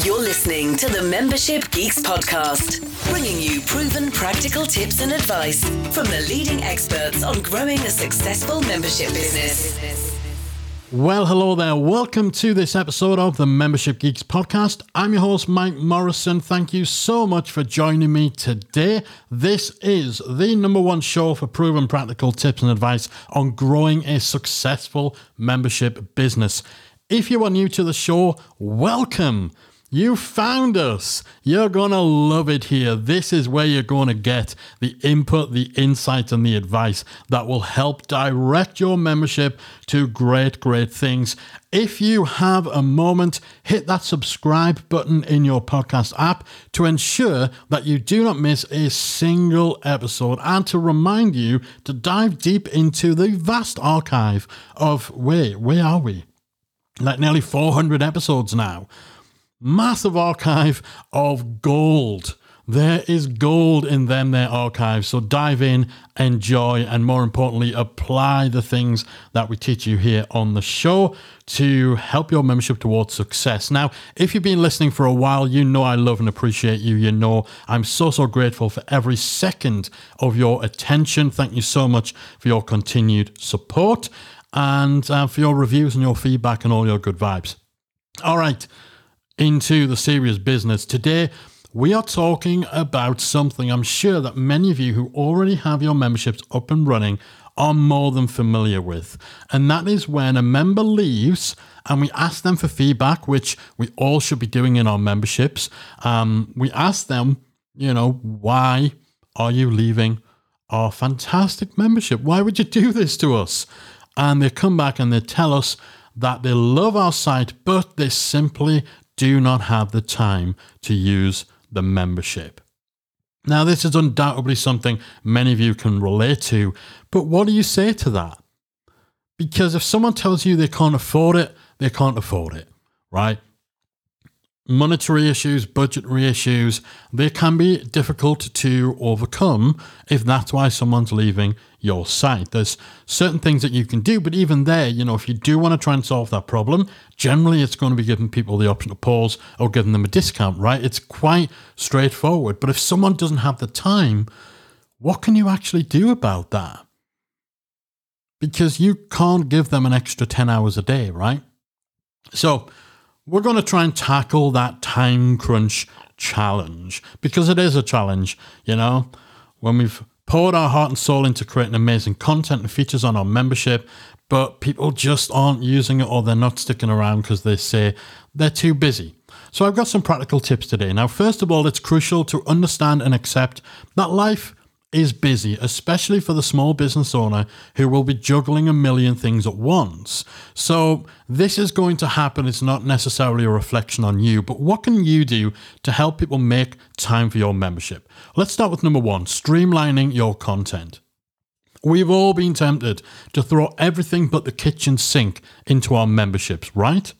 You're listening to the Membership Geeks podcast, bringing you proven practical tips and advice from the leading experts on growing a successful membership business. Well, hello there. Welcome to this episode of the Membership Geeks podcast. I'm your host, Mike Morrison. Thank you so much for joining me today. This is the number one show for proven practical tips and advice on growing a successful membership business. If you are new to the show, welcome. You found us. You're going to love it here. This is where you're going to get the input, the insight, and the advice that will help direct your membership to great, great things. If you have a moment, hit that subscribe button in your podcast app to ensure that you do not miss a single episode and to remind you to dive deep into the vast archive of, wait, where are we? Like nearly 400 episodes now massive archive of gold. There is gold in them, their archives. So dive in, enjoy, and more importantly, apply the things that we teach you here on the show to help your membership towards success. Now, if you've been listening for a while, you know I love and appreciate you. You know I'm so, so grateful for every second of your attention. Thank you so much for your continued support and uh, for your reviews and your feedback and all your good vibes. All right into the serious business. Today, we are talking about something I'm sure that many of you who already have your memberships up and running are more than familiar with. And that is when a member leaves and we ask them for feedback, which we all should be doing in our memberships. Um, we ask them, you know, why are you leaving our fantastic membership? Why would you do this to us? And they come back and they tell us that they love our site, but they simply do not have the time to use the membership. Now, this is undoubtedly something many of you can relate to, but what do you say to that? Because if someone tells you they can't afford it, they can't afford it, right? Monetary issues, budgetary issues, they can be difficult to overcome if that's why someone's leaving your site. There's certain things that you can do, but even there, you know, if you do want to try and solve that problem, generally it's going to be giving people the option to pause or giving them a discount, right? It's quite straightforward. But if someone doesn't have the time, what can you actually do about that? Because you can't give them an extra 10 hours a day, right? So, we're going to try and tackle that time crunch challenge because it is a challenge, you know. When we've poured our heart and soul into creating amazing content and features on our membership, but people just aren't using it or they're not sticking around because they say they're too busy. So I've got some practical tips today. Now, first of all, it's crucial to understand and accept that life is busy, especially for the small business owner who will be juggling a million things at once. So, this is going to happen. It's not necessarily a reflection on you, but what can you do to help people make time for your membership? Let's start with number one streamlining your content. We've all been tempted to throw everything but the kitchen sink into our memberships, right?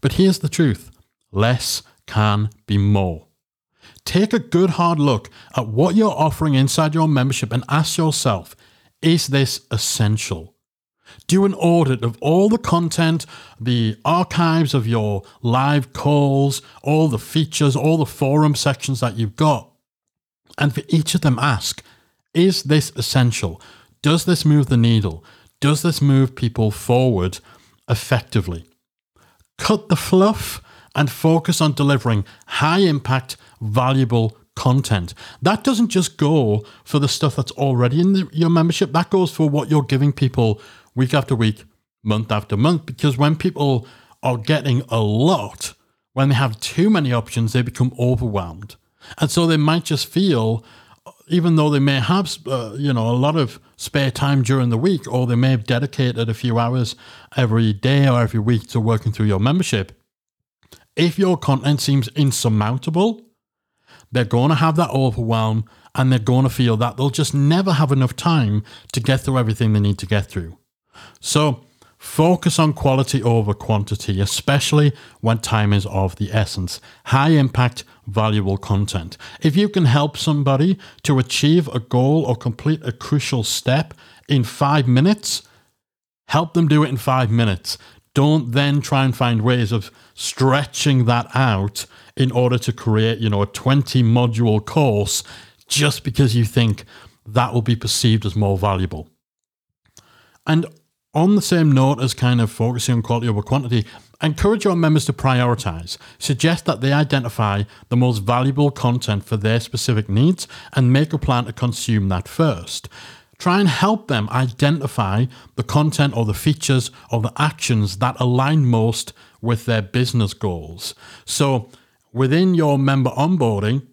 But here's the truth less can be more. Take a good hard look at what you're offering inside your membership and ask yourself is this essential? Do an audit of all the content, the archives of your live calls, all the features, all the forum sections that you've got. And for each of them, ask is this essential? Does this move the needle? Does this move people forward effectively? Cut the fluff and focus on delivering high impact, valuable content. That doesn't just go for the stuff that's already in the, your membership, that goes for what you're giving people week after week, month after month. Because when people are getting a lot, when they have too many options, they become overwhelmed. And so they might just feel, even though they may have, uh, you know, a lot of spare time during the week, or they may have dedicated a few hours every day or every week to working through your membership. If your content seems insurmountable, they're going to have that overwhelm and they're going to feel that they'll just never have enough time to get through everything they need to get through. So, focus on quality over quantity, especially when time is of the essence. High impact, valuable content. If you can help somebody to achieve a goal or complete a crucial step in five minutes, help them do it in five minutes. Don't then try and find ways of stretching that out in order to create, you know, a 20 module course just because you think that will be perceived as more valuable. And on the same note as kind of focusing on quality over quantity, encourage your members to prioritize. Suggest that they identify the most valuable content for their specific needs and make a plan to consume that first. Try and help them identify the content or the features or the actions that align most with their business goals. So within your member onboarding,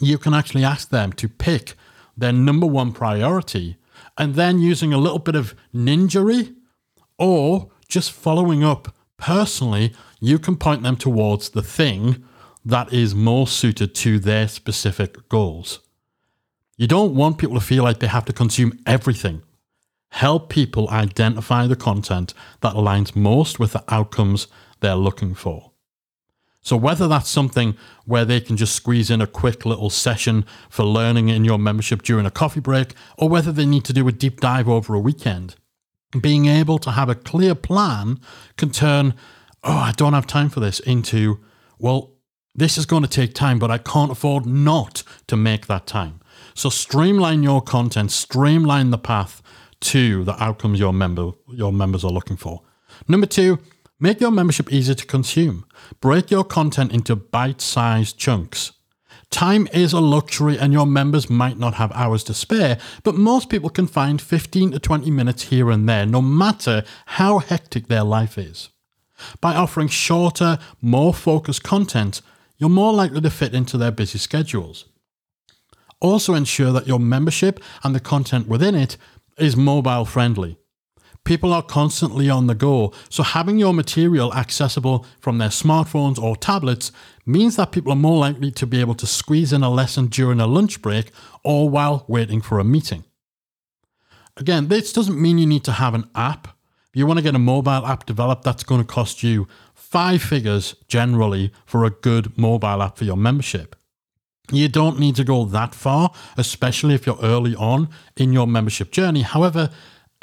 you can actually ask them to pick their number one priority and then using a little bit of ninjery or just following up personally, you can point them towards the thing that is more suited to their specific goals. You don't want people to feel like they have to consume everything. Help people identify the content that aligns most with the outcomes they're looking for. So, whether that's something where they can just squeeze in a quick little session for learning in your membership during a coffee break, or whether they need to do a deep dive over a weekend, being able to have a clear plan can turn, oh, I don't have time for this, into, well, this is going to take time, but I can't afford not to make that time. So streamline your content, streamline the path to the outcomes your member your members are looking for. Number two, make your membership easy to consume. Break your content into bite-sized chunks. Time is a luxury and your members might not have hours to spare, but most people can find 15 to 20 minutes here and there, no matter how hectic their life is. By offering shorter, more focused content, you're more likely to fit into their busy schedules. Also, ensure that your membership and the content within it is mobile friendly. People are constantly on the go, so having your material accessible from their smartphones or tablets means that people are more likely to be able to squeeze in a lesson during a lunch break or while waiting for a meeting. Again, this doesn't mean you need to have an app. If you want to get a mobile app developed, that's going to cost you five figures generally for a good mobile app for your membership. You don't need to go that far, especially if you're early on in your membership journey. However,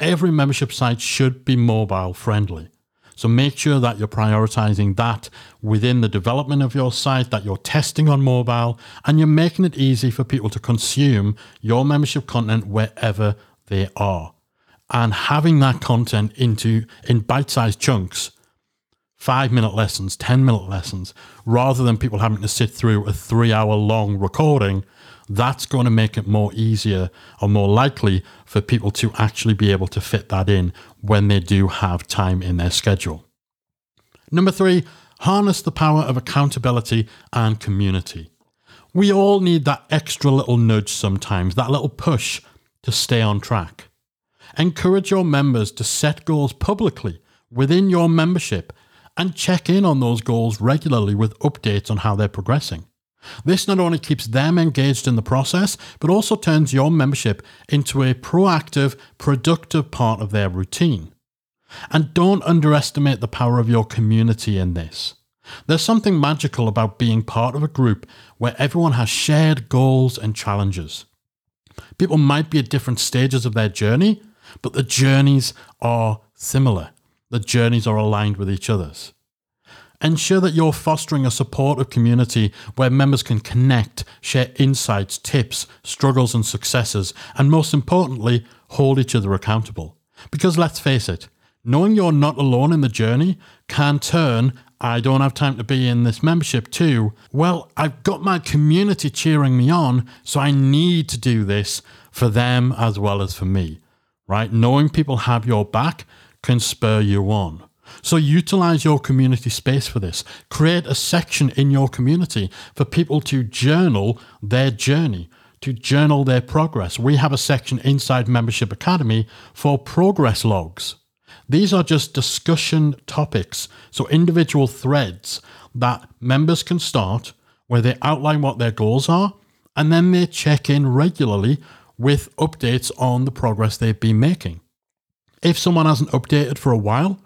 every membership site should be mobile friendly. So make sure that you're prioritizing that within the development of your site, that you're testing on mobile, and you're making it easy for people to consume your membership content wherever they are. And having that content into in bite-sized chunks, five minute lessons, 10 minute lessons, rather than people having to sit through a three hour long recording that's going to make it more easier or more likely for people to actually be able to fit that in when they do have time in their schedule. Number three, harness the power of accountability and community. We all need that extra little nudge sometimes, that little push to stay on track. Encourage your members to set goals publicly within your membership and check in on those goals regularly with updates on how they're progressing. This not only keeps them engaged in the process, but also turns your membership into a proactive, productive part of their routine. And don't underestimate the power of your community in this. There's something magical about being part of a group where everyone has shared goals and challenges. People might be at different stages of their journey, but the journeys are similar. The journeys are aligned with each other's. Ensure that you're fostering a supportive community where members can connect, share insights, tips, struggles, and successes, and most importantly, hold each other accountable. Because let's face it, knowing you're not alone in the journey can turn I don't have time to be in this membership too. Well, I've got my community cheering me on, so I need to do this for them as well as for me, right? Knowing people have your back can spur you on. So utilize your community space for this. Create a section in your community for people to journal their journey, to journal their progress. We have a section inside Membership Academy for progress logs. These are just discussion topics, so individual threads that members can start where they outline what their goals are and then they check in regularly with updates on the progress they've been making. If someone hasn't updated for a while,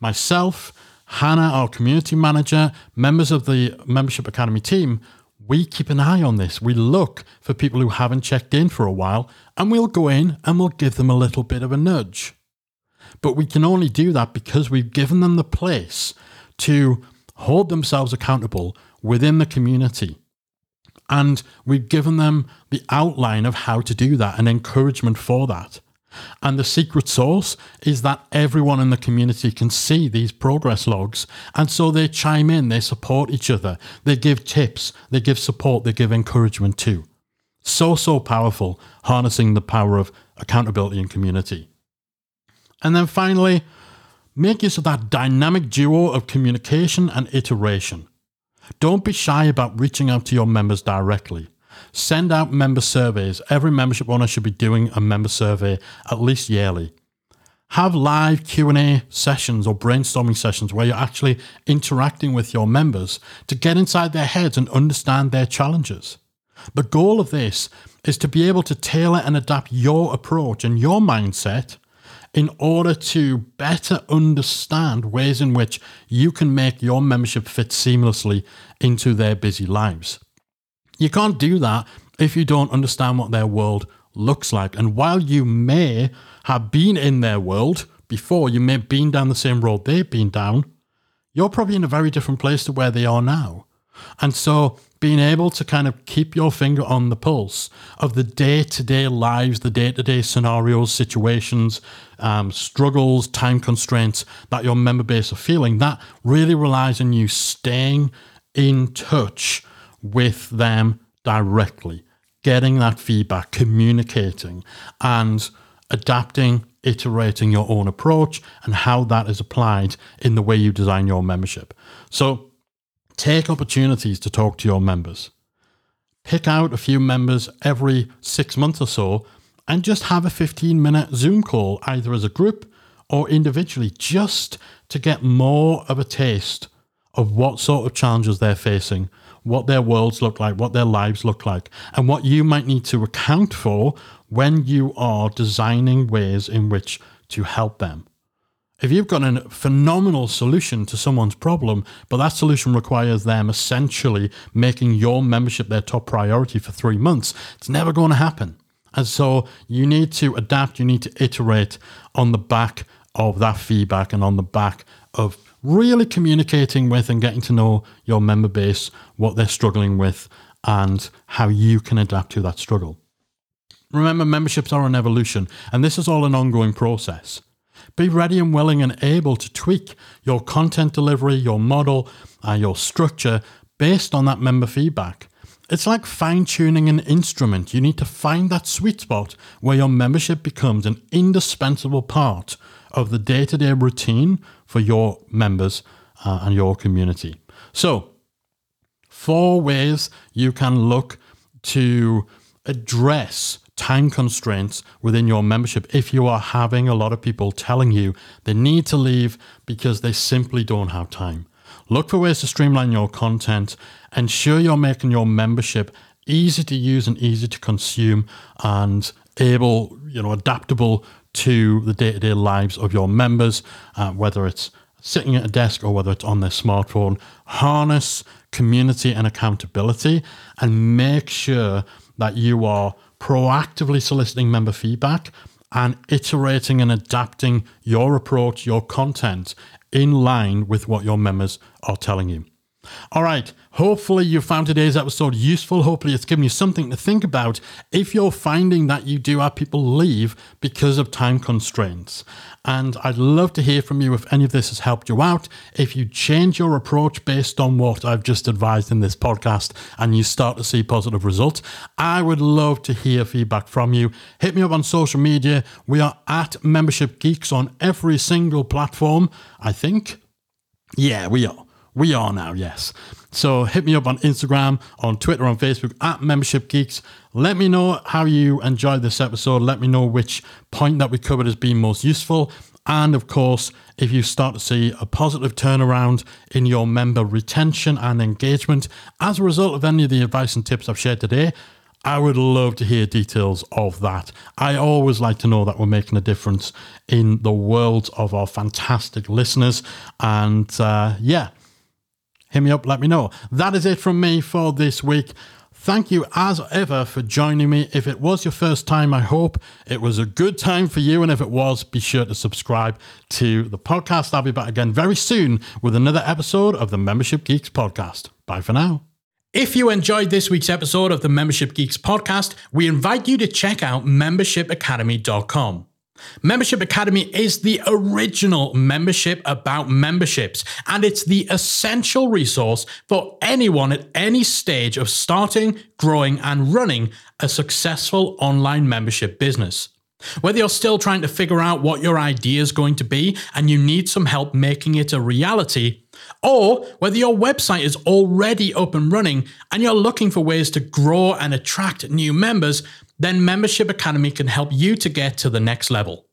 myself, Hannah, our community manager, members of the Membership Academy team, we keep an eye on this. We look for people who haven't checked in for a while and we'll go in and we'll give them a little bit of a nudge. But we can only do that because we've given them the place to hold themselves accountable within the community. And we've given them the outline of how to do that and encouragement for that. And the secret sauce is that everyone in the community can see these progress logs. And so they chime in, they support each other, they give tips, they give support, they give encouragement too. So, so powerful, harnessing the power of accountability and community. And then finally, make use of that dynamic duo of communication and iteration. Don't be shy about reaching out to your members directly. Send out member surveys. Every membership owner should be doing a member survey at least yearly. Have live Q&A sessions or brainstorming sessions where you're actually interacting with your members to get inside their heads and understand their challenges. The goal of this is to be able to tailor and adapt your approach and your mindset in order to better understand ways in which you can make your membership fit seamlessly into their busy lives. You can't do that if you don't understand what their world looks like. And while you may have been in their world before, you may have been down the same road they've been down, you're probably in a very different place to where they are now. And so being able to kind of keep your finger on the pulse of the day to day lives, the day to day scenarios, situations, um, struggles, time constraints that your member base are feeling, that really relies on you staying in touch with them directly, getting that feedback, communicating, and adapting, iterating your own approach and how that is applied in the way you design your membership. So take opportunities to talk to your members. Pick out a few members every six months or so and just have a 15 minute Zoom call, either as a group or individually, just to get more of a taste of what sort of challenges they're facing what their worlds look like, what their lives look like, and what you might need to account for when you are designing ways in which to help them. If you've got a phenomenal solution to someone's problem, but that solution requires them essentially making your membership their top priority for three months, it's never going to happen. And so you need to adapt, you need to iterate on the back of that feedback and on the back of really communicating with and getting to know your member base, what they're struggling with, and how you can adapt to that struggle. Remember, memberships are an evolution, and this is all an ongoing process. Be ready and willing and able to tweak your content delivery, your model, uh, your structure based on that member feedback. It's like fine tuning an instrument. You need to find that sweet spot where your membership becomes an indispensable part of the day to day routine for your members uh, and your community. So, four ways you can look to address time constraints within your membership if you are having a lot of people telling you they need to leave because they simply don't have time. Look for ways to streamline your content, ensure you're making your membership easy to use and easy to consume and able, you know, adaptable to the day to day lives of your members, uh, whether it's sitting at a desk or whether it's on their smartphone. Harness community and accountability and make sure that you are proactively soliciting member feedback and iterating and adapting your approach, your content in line with what your members are telling you. All right. Hopefully, you found today's episode useful. Hopefully, it's given you something to think about if you're finding that you do have people leave because of time constraints. And I'd love to hear from you if any of this has helped you out. If you change your approach based on what I've just advised in this podcast and you start to see positive results, I would love to hear feedback from you. Hit me up on social media. We are at Membership Geeks on every single platform, I think. Yeah, we are. We are now, yes. So hit me up on Instagram, on Twitter, on Facebook at Membership Geeks. Let me know how you enjoyed this episode. Let me know which point that we covered has been most useful. And of course, if you start to see a positive turnaround in your member retention and engagement as a result of any of the advice and tips I've shared today, I would love to hear details of that. I always like to know that we're making a difference in the world of our fantastic listeners. And uh, yeah, hit me up, let me know. That is it from me for this week. Thank you as ever for joining me. If it was your first time, I hope it was a good time for you. And if it was, be sure to subscribe to the podcast. I'll be back again very soon with another episode of the Membership Geeks podcast. Bye for now. If you enjoyed this week's episode of the Membership Geeks podcast, we invite you to check out membershipacademy.com. Membership Academy is the original membership about memberships, and it's the essential resource for anyone at any stage of starting, growing, and running a successful online membership business. Whether you're still trying to figure out what your idea is going to be and you need some help making it a reality, or whether your website is already up and running and you're looking for ways to grow and attract new members, then Membership Academy can help you to get to the next level.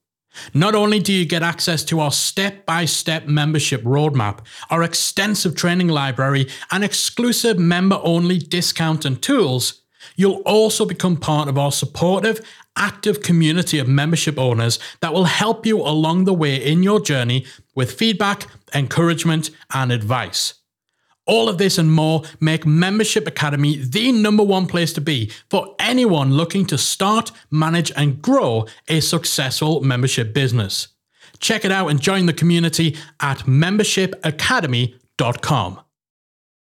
Not only do you get access to our step by step membership roadmap, our extensive training library, and exclusive member only discount and tools, you'll also become part of our supportive, active community of membership owners that will help you along the way in your journey with feedback, encouragement, and advice. All of this and more make Membership Academy the number one place to be for anyone looking to start, manage, and grow a successful membership business. Check it out and join the community at membershipacademy.com.